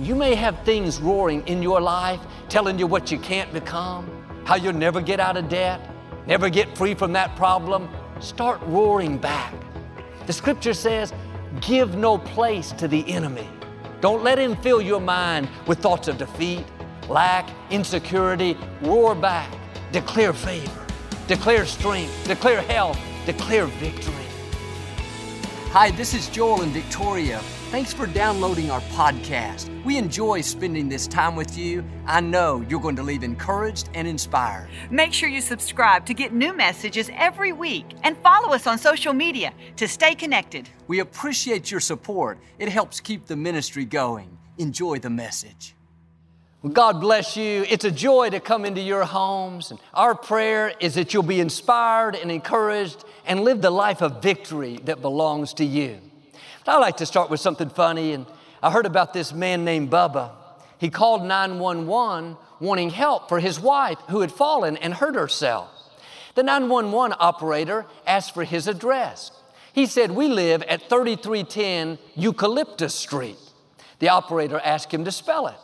You may have things roaring in your life telling you what you can't become, how you'll never get out of debt, never get free from that problem. Start roaring back. The scripture says, give no place to the enemy. Don't let him fill your mind with thoughts of defeat, lack, insecurity. Roar back. Declare favor. Declare strength. Declare health. Declare victory. Hi, this is Joel and Victoria. Thanks for downloading our podcast. We enjoy spending this time with you. I know you're going to leave encouraged and inspired. Make sure you subscribe to get new messages every week and follow us on social media to stay connected. We appreciate your support. It helps keep the ministry going. Enjoy the message. Well, God bless you. It's a joy to come into your homes. And our prayer is that you'll be inspired and encouraged and live the life of victory that belongs to you. I like to start with something funny. And I heard about this man named Bubba. He called 911 wanting help for his wife who had fallen and hurt herself. The 911 operator asked for his address. He said, We live at 3310 Eucalyptus Street. The operator asked him to spell it.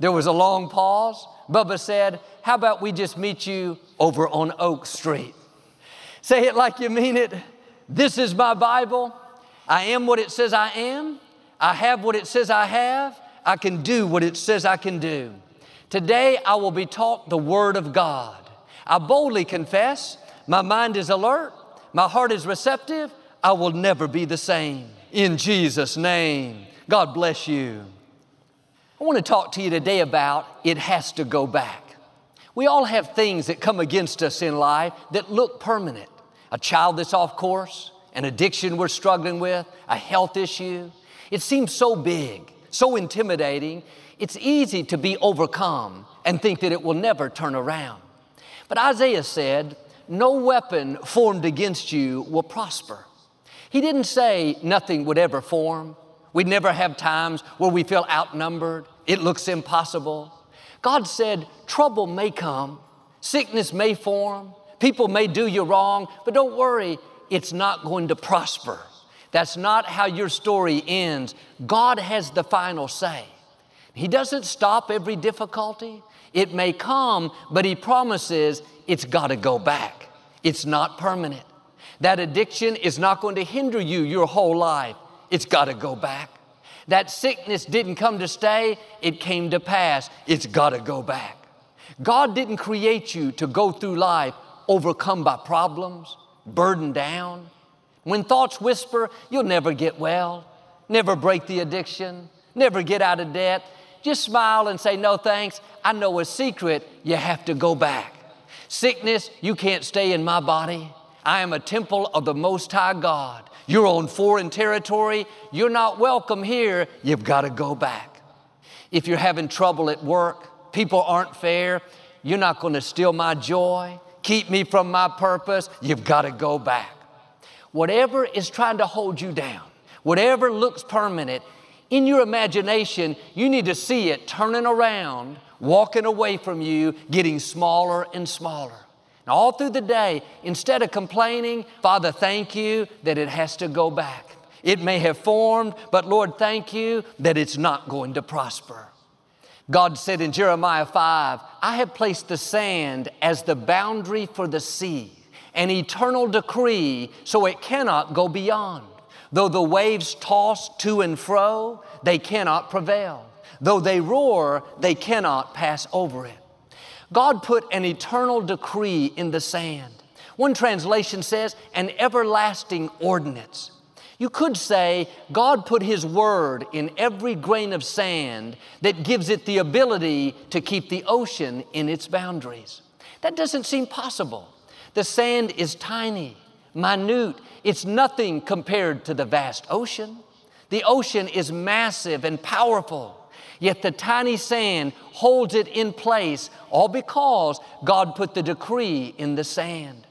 There was a long pause. Bubba said, How about we just meet you over on Oak Street? Say it like you mean it. This is my Bible. I am what it says I am. I have what it says I have. I can do what it says I can do. Today I will be taught the Word of God. I boldly confess, my mind is alert, my heart is receptive. I will never be the same. In Jesus' name, God bless you. I want to talk to you today about it has to go back. We all have things that come against us in life that look permanent. A child that's off course, an addiction we're struggling with, a health issue. It seems so big, so intimidating. It's easy to be overcome and think that it will never turn around. But Isaiah said, No weapon formed against you will prosper. He didn't say nothing would ever form. We'd never have times where we feel outnumbered. It looks impossible. God said, trouble may come, sickness may form, people may do you wrong, but don't worry, it's not going to prosper. That's not how your story ends. God has the final say. He doesn't stop every difficulty. It may come, but He promises it's got to go back. It's not permanent. That addiction is not going to hinder you your whole life. It's got to go back. That sickness didn't come to stay, it came to pass. It's got to go back. God didn't create you to go through life overcome by problems, burdened down. When thoughts whisper, you'll never get well, never break the addiction, never get out of debt, just smile and say, No thanks. I know a secret, you have to go back. Sickness, you can't stay in my body. I am a temple of the Most High God. You're on foreign territory. You're not welcome here. You've got to go back. If you're having trouble at work, people aren't fair, you're not going to steal my joy, keep me from my purpose. You've got to go back. Whatever is trying to hold you down, whatever looks permanent, in your imagination, you need to see it turning around, walking away from you, getting smaller and smaller And all through the day, instead of complaining, Father, thank you that it has to go back. It may have formed, but Lord, thank you that it's not going to prosper. God said in Jeremiah 5, I have placed the sand as the boundary for the sea, an eternal decree, so it cannot go beyond. Though the waves toss to and fro, they cannot prevail. Though they roar, they cannot pass over it. God put an eternal decree in the sand. One translation says, an everlasting ordinance. You could say God put His word in every grain of sand that gives it the ability to keep the ocean in its boundaries. That doesn't seem possible. The sand is tiny, minute, it's nothing compared to the vast ocean. The ocean is massive and powerful. Yet the tiny sand holds it in place, all because God put the decree in the sand.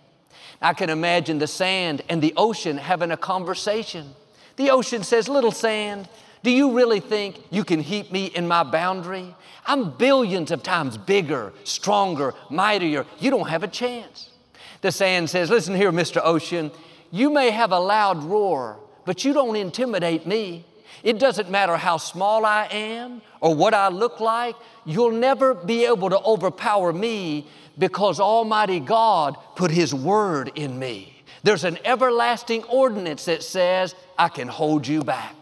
I can imagine the sand and the ocean having a conversation. The ocean says, Little sand, do you really think you can heap me in my boundary? I'm billions of times bigger, stronger, mightier. You don't have a chance. The sand says, Listen here, Mr. Ocean, you may have a loud roar, but you don't intimidate me. It doesn't matter how small I am or what I look like, you'll never be able to overpower me because Almighty God put His Word in me. There's an everlasting ordinance that says, I can hold you back.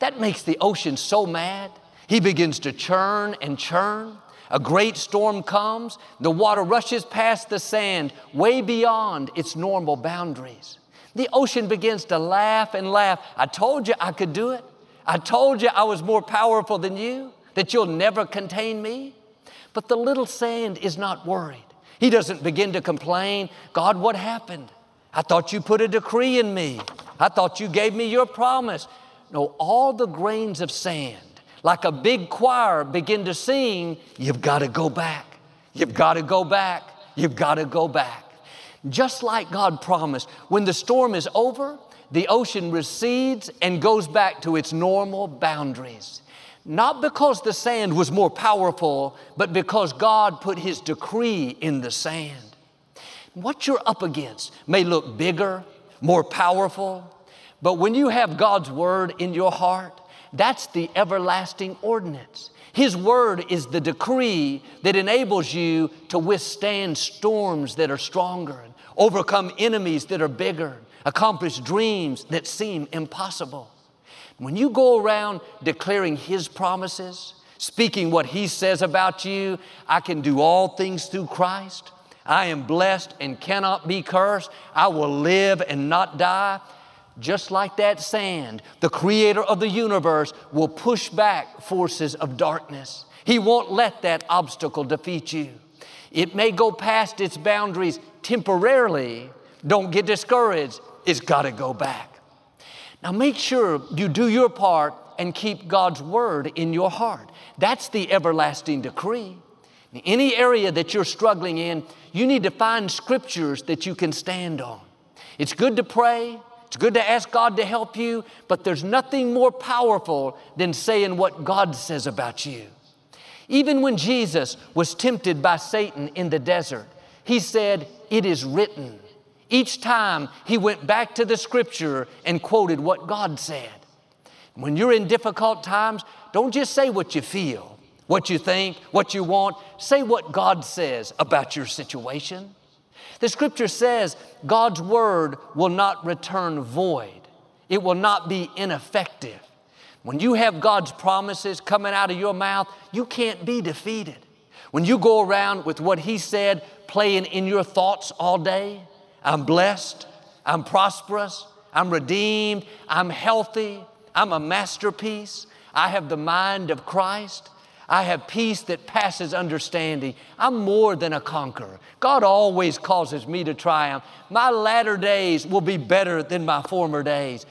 That makes the ocean so mad. He begins to churn and churn. A great storm comes, the water rushes past the sand way beyond its normal boundaries. The ocean begins to laugh and laugh. I told you I could do it. I told you I was more powerful than you, that you'll never contain me. But the little sand is not worried. He doesn't begin to complain, God, what happened? I thought you put a decree in me. I thought you gave me your promise. No, all the grains of sand, like a big choir, begin to sing, You've got to go back. You've got to go back. You've got to go back. Just like God promised, when the storm is over, the ocean recedes and goes back to its normal boundaries. Not because the sand was more powerful, but because God put His decree in the sand. What you're up against may look bigger, more powerful, but when you have God's Word in your heart, that's the everlasting ordinance. His Word is the decree that enables you to withstand storms that are stronger and overcome enemies that are bigger, accomplish dreams that seem impossible. When you go around declaring His promises, speaking what He says about you, I can do all things through Christ. I am blessed and cannot be cursed. I will live and not die. Just like that sand, the creator of the universe will push back forces of darkness. He won't let that obstacle defeat you. It may go past its boundaries temporarily. Don't get discouraged. It's got to go back. Now make sure you do your part and keep God's word in your heart. That's the everlasting decree. In any area that you're struggling in, you need to find scriptures that you can stand on. It's good to pray, it's good to ask God to help you, but there's nothing more powerful than saying what God says about you. Even when Jesus was tempted by Satan in the desert, he said, It is written. Each time he went back to the scripture and quoted what God said. When you're in difficult times, don't just say what you feel, what you think, what you want. Say what God says about your situation. The scripture says God's word will not return void, it will not be ineffective. When you have God's promises coming out of your mouth, you can't be defeated. When you go around with what He said playing in your thoughts all day, I'm blessed, I'm prosperous, I'm redeemed, I'm healthy, I'm a masterpiece, I have the mind of Christ. I have peace that passes understanding. I'm more than a conqueror. God always causes me to triumph. My latter days will be better than my former days.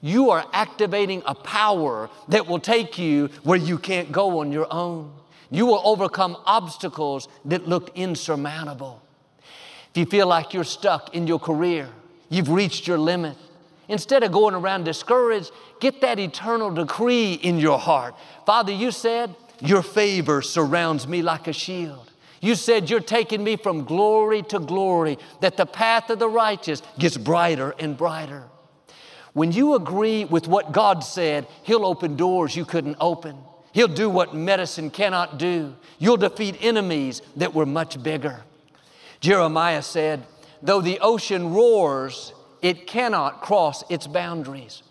You are activating a power that will take you where you can't go on your own. You will overcome obstacles that looked insurmountable. If you feel like you're stuck in your career, you've reached your limit, instead of going around discouraged, get that eternal decree in your heart. Father, you said, your favor surrounds me like a shield. You said you're taking me from glory to glory, that the path of the righteous gets brighter and brighter. When you agree with what God said, He'll open doors you couldn't open. He'll do what medicine cannot do. You'll defeat enemies that were much bigger. Jeremiah said, Though the ocean roars, it cannot cross its boundaries.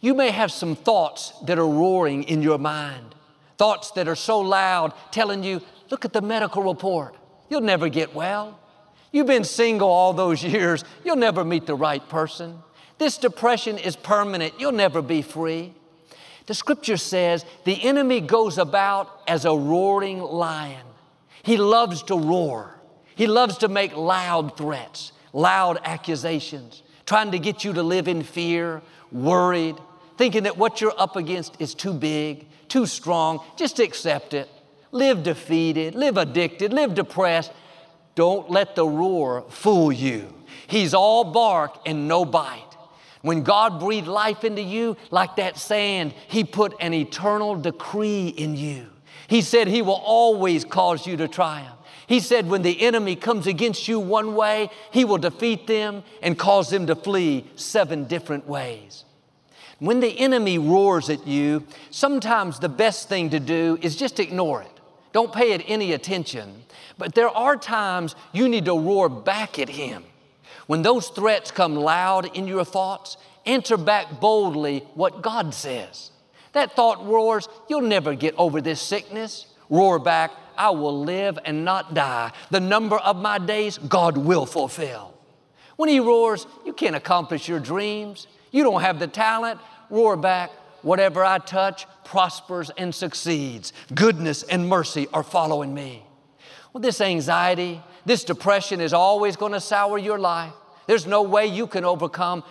You may have some thoughts that are roaring in your mind. Thoughts that are so loud telling you, look at the medical report. You'll never get well. You've been single all those years. You'll never meet the right person. This depression is permanent. You'll never be free. The scripture says the enemy goes about as a roaring lion. He loves to roar. He loves to make loud threats, loud accusations, trying to get you to live in fear, worried, thinking that what you're up against is too big, too strong. Just accept it. Live defeated, live addicted, live depressed. Don't let the roar fool you. He's all bark and no bite. When God breathed life into you, like that sand, He put an eternal decree in you. He said He will always cause you to triumph. He said, when the enemy comes against you one way, He will defeat them and cause them to flee seven different ways. When the enemy roars at you, sometimes the best thing to do is just ignore it. Don't pay it any attention. But there are times you need to roar back at him. When those threats come loud in your thoughts, answer back boldly what God says. That thought roars, You'll never get over this sickness. Roar back, I will live and not die. The number of my days, God will fulfill. When He roars, You can't accomplish your dreams. You don't have the talent. Roar back, Whatever I touch prospers and succeeds. Goodness and mercy are following me. Well, this anxiety, this depression is always going to sour your life. There's no way you can overcome.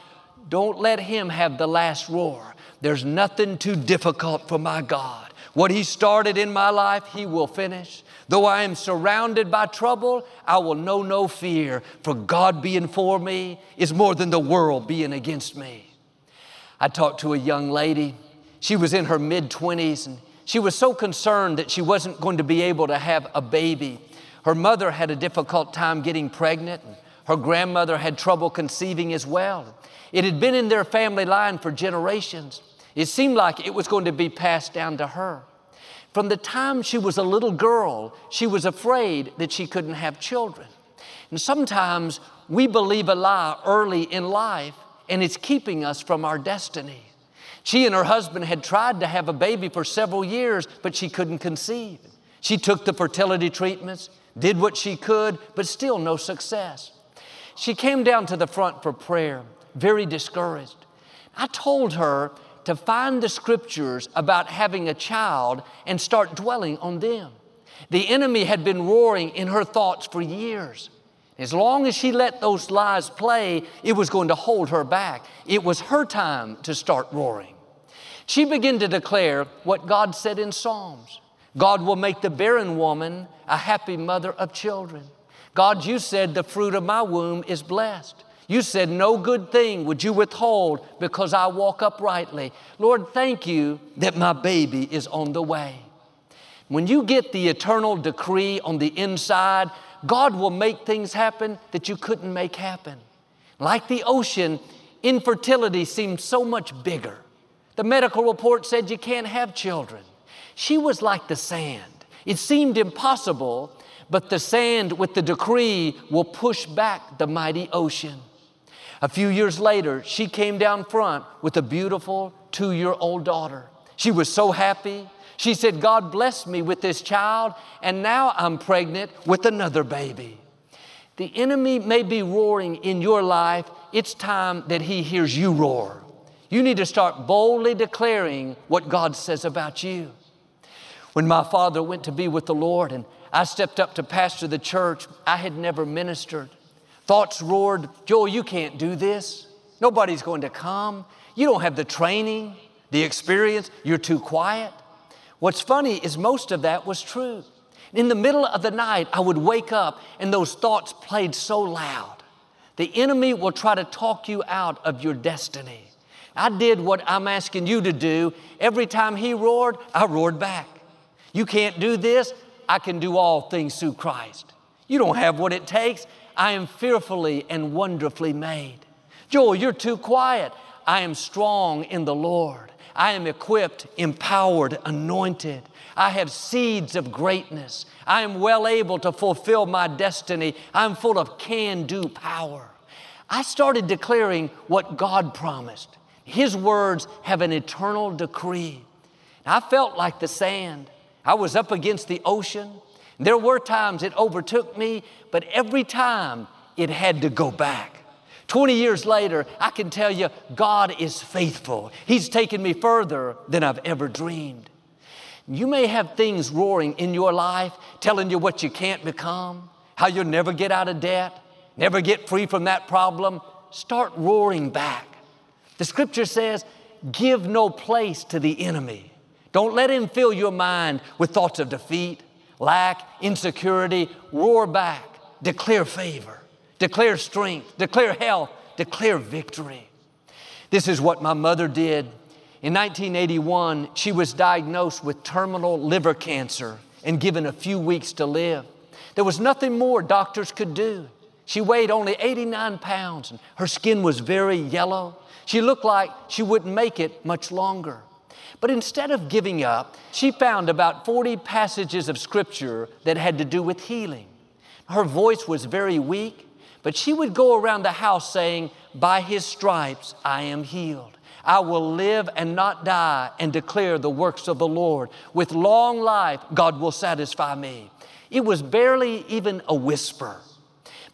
Don't let Him have the last roar. There's nothing too difficult for my God. What He started in my life, He will finish. Though I am surrounded by trouble, I will know no fear, for God being for me is more than the world being against me. I talked to a young lady. She was in her mid 20s and she was so concerned that she wasn't going to be able to have a baby. Her mother had a difficult time getting pregnant. And her grandmother had trouble conceiving as well. It had been in their family line for generations. It seemed like it was going to be passed down to her. From the time she was a little girl, she was afraid that she couldn't have children. And sometimes we believe a lie early in life, and it's keeping us from our destiny. She and her husband had tried to have a baby for several years, but she couldn't conceive. She took the fertility treatments, did what she could, but still no success. She came down to the front for prayer, very discouraged. I told her to find the scriptures about having a child and start dwelling on them. The enemy had been roaring in her thoughts for years. As long as she let those lies play, it was going to hold her back. It was her time to start roaring. She began to declare what God said in Psalms God will make the barren woman a happy mother of children. God, you said the fruit of my womb is blessed. You said, No good thing would you withhold because I walk uprightly. Lord, thank you that my baby is on the way. When you get the eternal decree on the inside, God will make things happen that you couldn't make happen. Like the ocean, infertility seemed so much bigger. The medical report said you can't have children. She was like the sand. It seemed impossible, but the sand with the decree will push back the mighty ocean. A few years later, she came down front with a beautiful two year old daughter. She was so happy. She said, God blessed me with this child, and now I'm pregnant with another baby. The enemy may be roaring in your life. It's time that he hears you roar. You need to start boldly declaring what God says about you. When my father went to be with the Lord and I stepped up to pastor the church, I had never ministered. Thoughts roared, Joel, you can't do this. Nobody's going to come. You don't have the training, the experience. You're too quiet. What's funny is most of that was true. In the middle of the night, I would wake up and those thoughts played so loud. The enemy will try to talk you out of your destiny. I did what I'm asking you to do. Every time he roared, I roared back. You can't do this. I can do all things through Christ. You don't have what it takes. I am fearfully and wonderfully made. Joel, you're too quiet. I am strong in the Lord. I am equipped, empowered, anointed. I have seeds of greatness. I am well able to fulfill my destiny. I'm full of can do power. I started declaring what God promised. His words have an eternal decree. I felt like the sand. I was up against the ocean. There were times it overtook me, but every time it had to go back. 20 years later, I can tell you God is faithful. He's taken me further than I've ever dreamed. You may have things roaring in your life telling you what you can't become, how you'll never get out of debt, never get free from that problem. Start roaring back. The scripture says, give no place to the enemy. Don't let him fill your mind with thoughts of defeat, lack, insecurity, roar back, declare favor, declare strength, declare health, declare victory. This is what my mother did. In 1981, she was diagnosed with terminal liver cancer and given a few weeks to live. There was nothing more doctors could do. She weighed only 89 pounds and her skin was very yellow. She looked like she wouldn't make it much longer. But instead of giving up, she found about 40 passages of scripture that had to do with healing. Her voice was very weak, but she would go around the house saying, By his stripes I am healed. I will live and not die and declare the works of the Lord. With long life, God will satisfy me. It was barely even a whisper.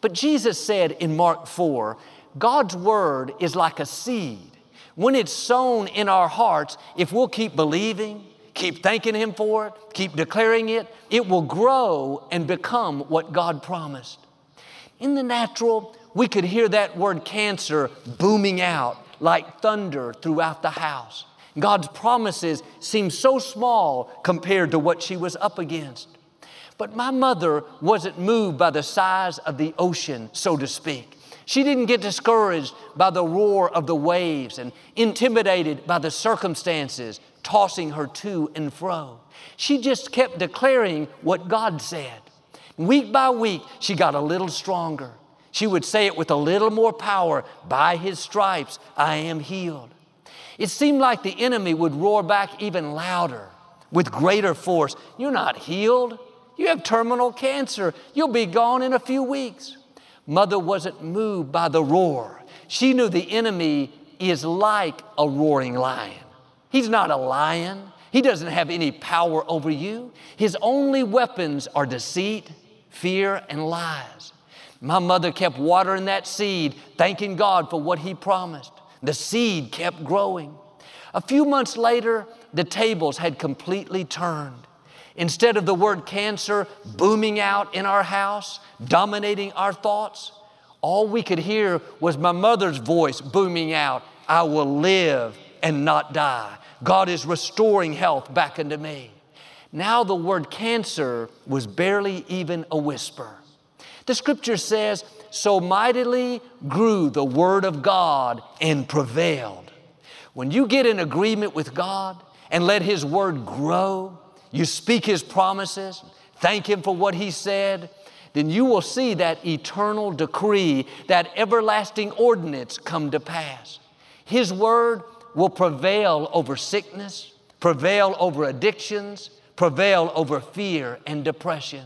But Jesus said in Mark 4 God's word is like a seed. When it's sown in our hearts, if we'll keep believing, keep thanking Him for it, keep declaring it, it will grow and become what God promised. In the natural, we could hear that word cancer booming out like thunder throughout the house. God's promises seemed so small compared to what she was up against. But my mother wasn't moved by the size of the ocean, so to speak. She didn't get discouraged by the roar of the waves and intimidated by the circumstances tossing her to and fro. She just kept declaring what God said. Week by week, she got a little stronger. She would say it with a little more power By His stripes, I am healed. It seemed like the enemy would roar back even louder with greater force You're not healed. You have terminal cancer. You'll be gone in a few weeks. Mother wasn't moved by the roar. She knew the enemy is like a roaring lion. He's not a lion. He doesn't have any power over you. His only weapons are deceit, fear, and lies. My mother kept watering that seed, thanking God for what He promised. The seed kept growing. A few months later, the tables had completely turned. Instead of the word cancer booming out in our house, dominating our thoughts, all we could hear was my mother's voice booming out I will live and not die. God is restoring health back into me. Now the word cancer was barely even a whisper. The scripture says, So mightily grew the word of God and prevailed. When you get in agreement with God and let His word grow, you speak His promises, thank Him for what He said, then you will see that eternal decree, that everlasting ordinance come to pass. His word will prevail over sickness, prevail over addictions, prevail over fear and depression.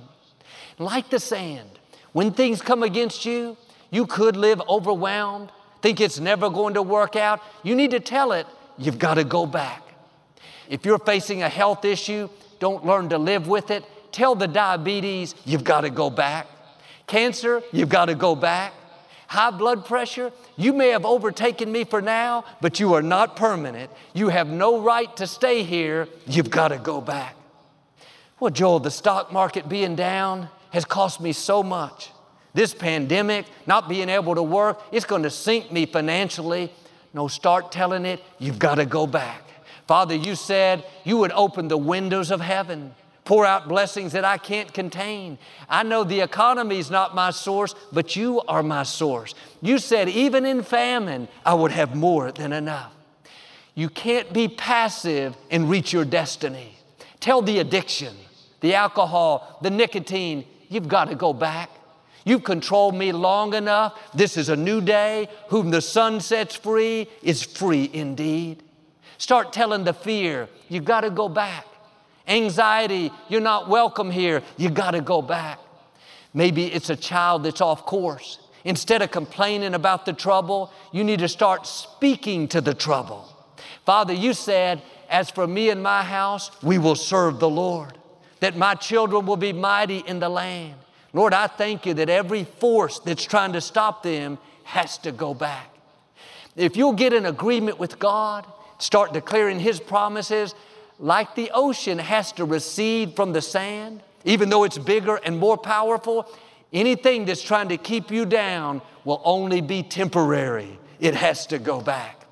Like the sand, when things come against you, you could live overwhelmed, think it's never going to work out. You need to tell it, you've got to go back. If you're facing a health issue, don't learn to live with it. Tell the diabetes, you've got to go back. Cancer, you've got to go back. High blood pressure, you may have overtaken me for now, but you are not permanent. You have no right to stay here. You've got to go back. Well, Joel, the stock market being down, has cost me so much. This pandemic, not being able to work, it's going to sink me financially. No, start telling it, you've got to go back. Father, you said you would open the windows of heaven, pour out blessings that I can't contain. I know the economy is not my source, but you are my source. You said even in famine, I would have more than enough. You can't be passive and reach your destiny. Tell the addiction, the alcohol, the nicotine, You've got to go back. You've controlled me long enough. This is a new day. Whom the Son sets free is free indeed. Start telling the fear, you've got to go back. Anxiety, you're not welcome here. You got to go back. Maybe it's a child that's off course. Instead of complaining about the trouble, you need to start speaking to the trouble. Father, you said, As for me and my house, we will serve the Lord that my children will be mighty in the land. Lord, I thank you that every force that's trying to stop them has to go back. If you'll get in agreement with God, start declaring His promises, like the ocean has to recede from the sand, even though it's bigger and more powerful, anything that's trying to keep you down will only be temporary. It has to go back.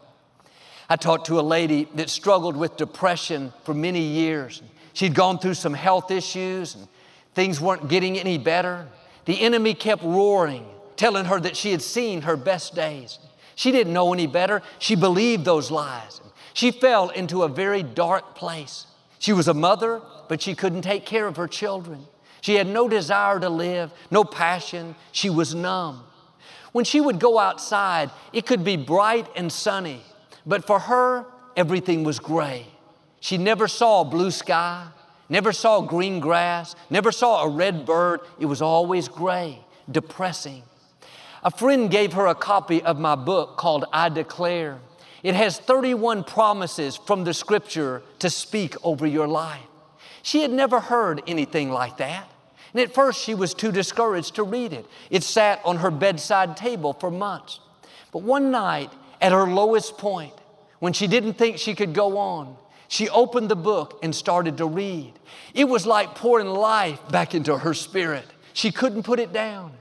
I talked to a lady that struggled with depression for many years. She'd gone through some health issues and things weren't getting any better. The enemy kept roaring, telling her that she had seen her best days. She didn't know any better. She believed those lies. She fell into a very dark place. She was a mother, but she couldn't take care of her children. She had no desire to live, no passion. She was numb. When she would go outside, it could be bright and sunny, but for her, everything was gray. She never saw a blue sky, never saw green grass, never saw a red bird. It was always gray, depressing. A friend gave her a copy of my book called I Declare. It has 31 promises from the scripture to speak over your life. She had never heard anything like that. And at first, she was too discouraged to read it. It sat on her bedside table for months. But one night, at her lowest point, when she didn't think she could go on, she opened the book and started to read. It was like pouring life back into her spirit. She couldn't put it down.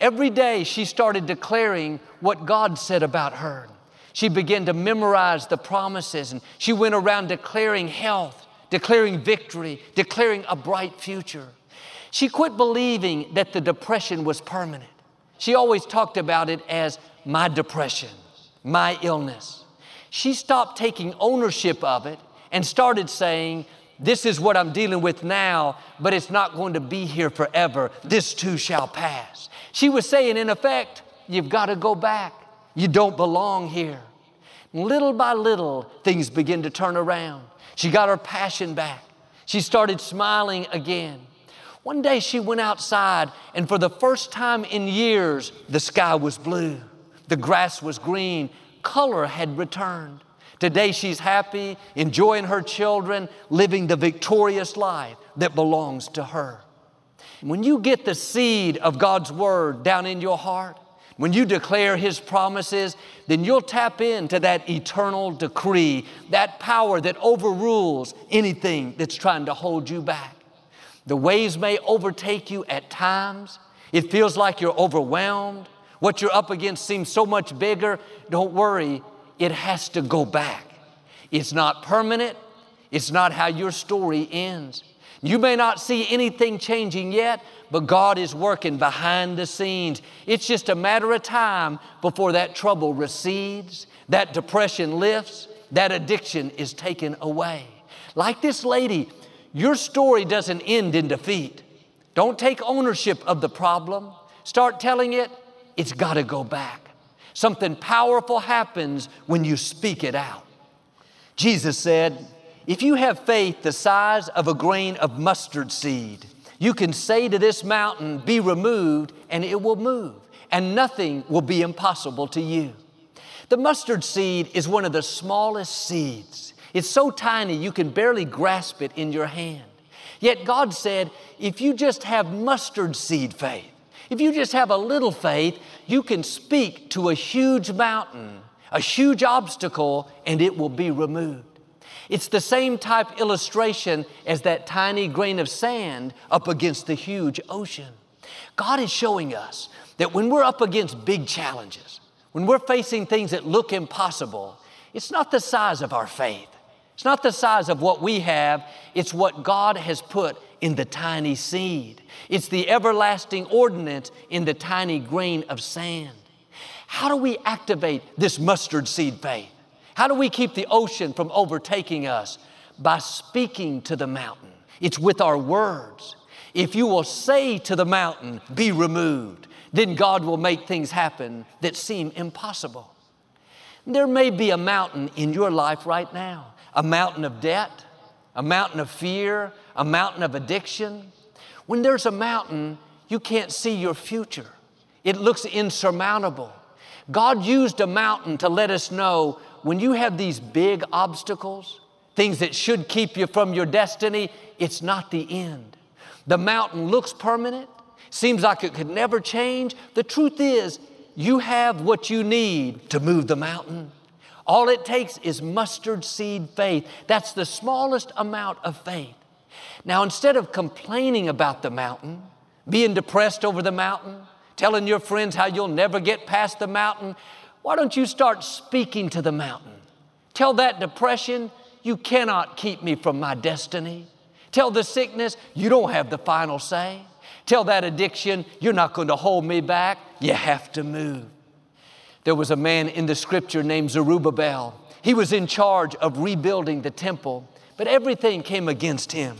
Every day, she started declaring what God said about her. She began to memorize the promises and she went around declaring health, declaring victory, declaring a bright future. She quit believing that the depression was permanent. She always talked about it as my depression, my illness. She stopped taking ownership of it and started saying, This is what I'm dealing with now, but it's not going to be here forever. This too shall pass. She was saying, in effect, You've got to go back. You don't belong here. Little by little, things begin to turn around. She got her passion back. She started smiling again. One day she went outside, and for the first time in years, the sky was blue, the grass was green, color had returned. Today she's happy, enjoying her children, living the victorious life that belongs to her. When you get the seed of God's Word down in your heart, when you declare His promises, then you'll tap into that eternal decree, that power that overrules anything that's trying to hold you back. The waves may overtake you at times. It feels like you're overwhelmed. What you're up against seems so much bigger. Don't worry, it has to go back. It's not permanent, it's not how your story ends. You may not see anything changing yet, but God is working behind the scenes. It's just a matter of time before that trouble recedes, that depression lifts, that addiction is taken away. Like this lady, your story doesn't end in defeat. Don't take ownership of the problem. Start telling it, it's got to go back. Something powerful happens when you speak it out. Jesus said, If you have faith the size of a grain of mustard seed, you can say to this mountain, Be removed, and it will move, and nothing will be impossible to you. The mustard seed is one of the smallest seeds. It's so tiny you can barely grasp it in your hand. Yet God said, if you just have mustard seed faith, if you just have a little faith, you can speak to a huge mountain, a huge obstacle, and it will be removed. It's the same type illustration as that tiny grain of sand up against the huge ocean. God is showing us that when we're up against big challenges, when we're facing things that look impossible, it's not the size of our faith, it's not the size of what we have, it's what God has put in the tiny seed. It's the everlasting ordinance in the tiny grain of sand. How do we activate this mustard seed faith? How do we keep the ocean from overtaking us? By speaking to the mountain. It's with our words. If you will say to the mountain, be removed, then God will make things happen that seem impossible. There may be a mountain in your life right now a mountain of debt, a mountain of fear, a mountain of addiction. When there's a mountain, you can't see your future. It looks insurmountable. God used a mountain to let us know when you have these big obstacles, things that should keep you from your destiny, it's not the end. The mountain looks permanent, seems like it could never change. The truth is, you have what you need to move the mountain. All it takes is mustard seed faith. That's the smallest amount of faith. Now, instead of complaining about the mountain, being depressed over the mountain, telling your friends how you'll never get past the mountain, why don't you start speaking to the mountain? Tell that depression, you cannot keep me from my destiny. Tell the sickness, you don't have the final say. Tell that addiction, you're not going to hold me back. You have to move. There was a man in the scripture named Zerubbabel. He was in charge of rebuilding the temple, but everything came against him.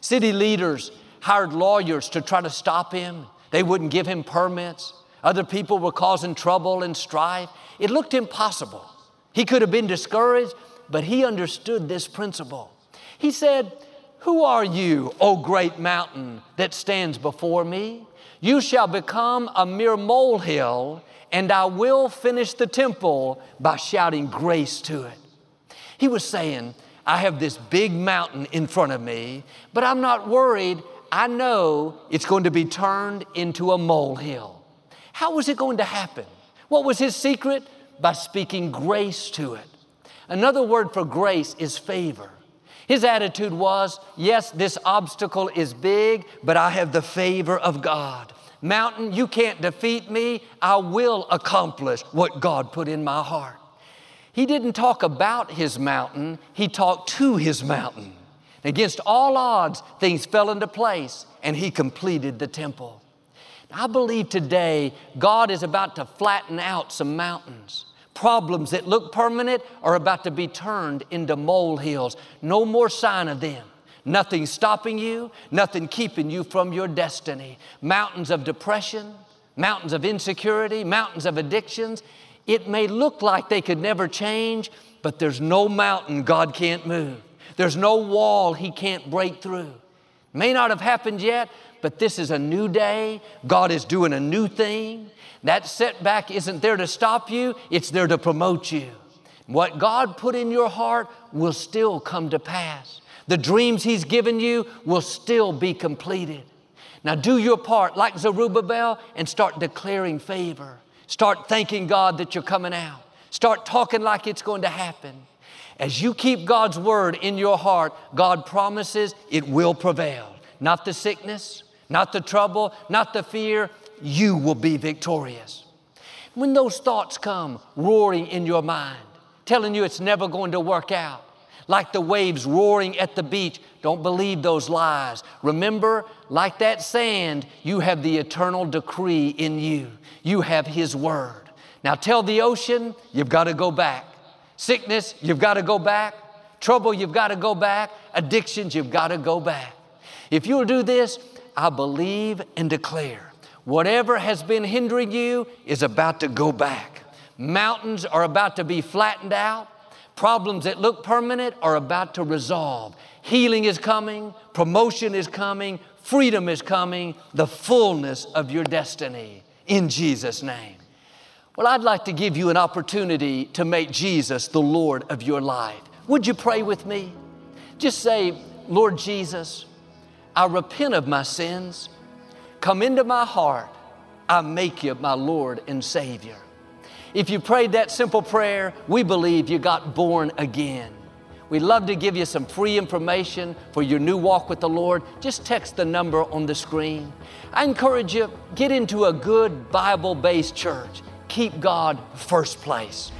City leaders hired lawyers to try to stop him. They wouldn't give him permits. Other people were causing trouble and strife. It looked impossible. He could have been discouraged, but he understood this principle. He said, Who are you, O great mountain that stands before me? You shall become a mere molehill, and I will finish the temple by shouting grace to it. He was saying, I have this big mountain in front of me, but I'm not worried. I know it's going to be turned into a molehill. How was it going to happen? What was his secret? By speaking grace to it. Another word for grace is favor. His attitude was, yes, this obstacle is big, but I have the favor of God. Mountain, you can't defeat me. I will accomplish what God put in my heart. He didn't talk about his mountain, he talked to his mountain. Against all odds, things fell into place and he completed the temple. I believe today God is about to flatten out some mountains. Problems that look permanent are about to be turned into molehills. No more sign of them. Nothing stopping you, nothing keeping you from your destiny. Mountains of depression, mountains of insecurity, mountains of addictions. It may look like they could never change, but there's no mountain God can't move. There's no wall He can't break through. May not have happened yet, but this is a new day. God is doing a new thing. That setback isn't there to stop you, it's there to promote you. What God put in your heart will still come to pass. The dreams He's given you will still be completed. Now, do your part like Zerubbabel and start declaring favor. Start thanking God that you're coming out. Start talking like it's going to happen. As you keep God's word in your heart, God promises it will prevail. Not the sickness, not the trouble, not the fear, you will be victorious. When those thoughts come roaring in your mind, telling you it's never going to work out, like the waves roaring at the beach, don't believe those lies. Remember, like that sand, you have the eternal decree in you. You have His Word. Now tell the ocean, you've got to go back. Sickness, you've got to go back. Trouble, you've got to go back. Addictions, you've got to go back. If you'll do this, I believe and declare whatever has been hindering you is about to go back. Mountains are about to be flattened out. Problems that look permanent are about to resolve. Healing is coming, promotion is coming, freedom is coming, the fullness of your destiny in Jesus' name. Well, I'd like to give you an opportunity to make Jesus the Lord of your life. Would you pray with me? Just say, Lord Jesus, I repent of my sins. Come into my heart. I make you my Lord and Savior. If you prayed that simple prayer, we believe you got born again. We'd love to give you some free information for your new walk with the Lord. Just text the number on the screen. I encourage you, get into a good Bible based church keep God first place.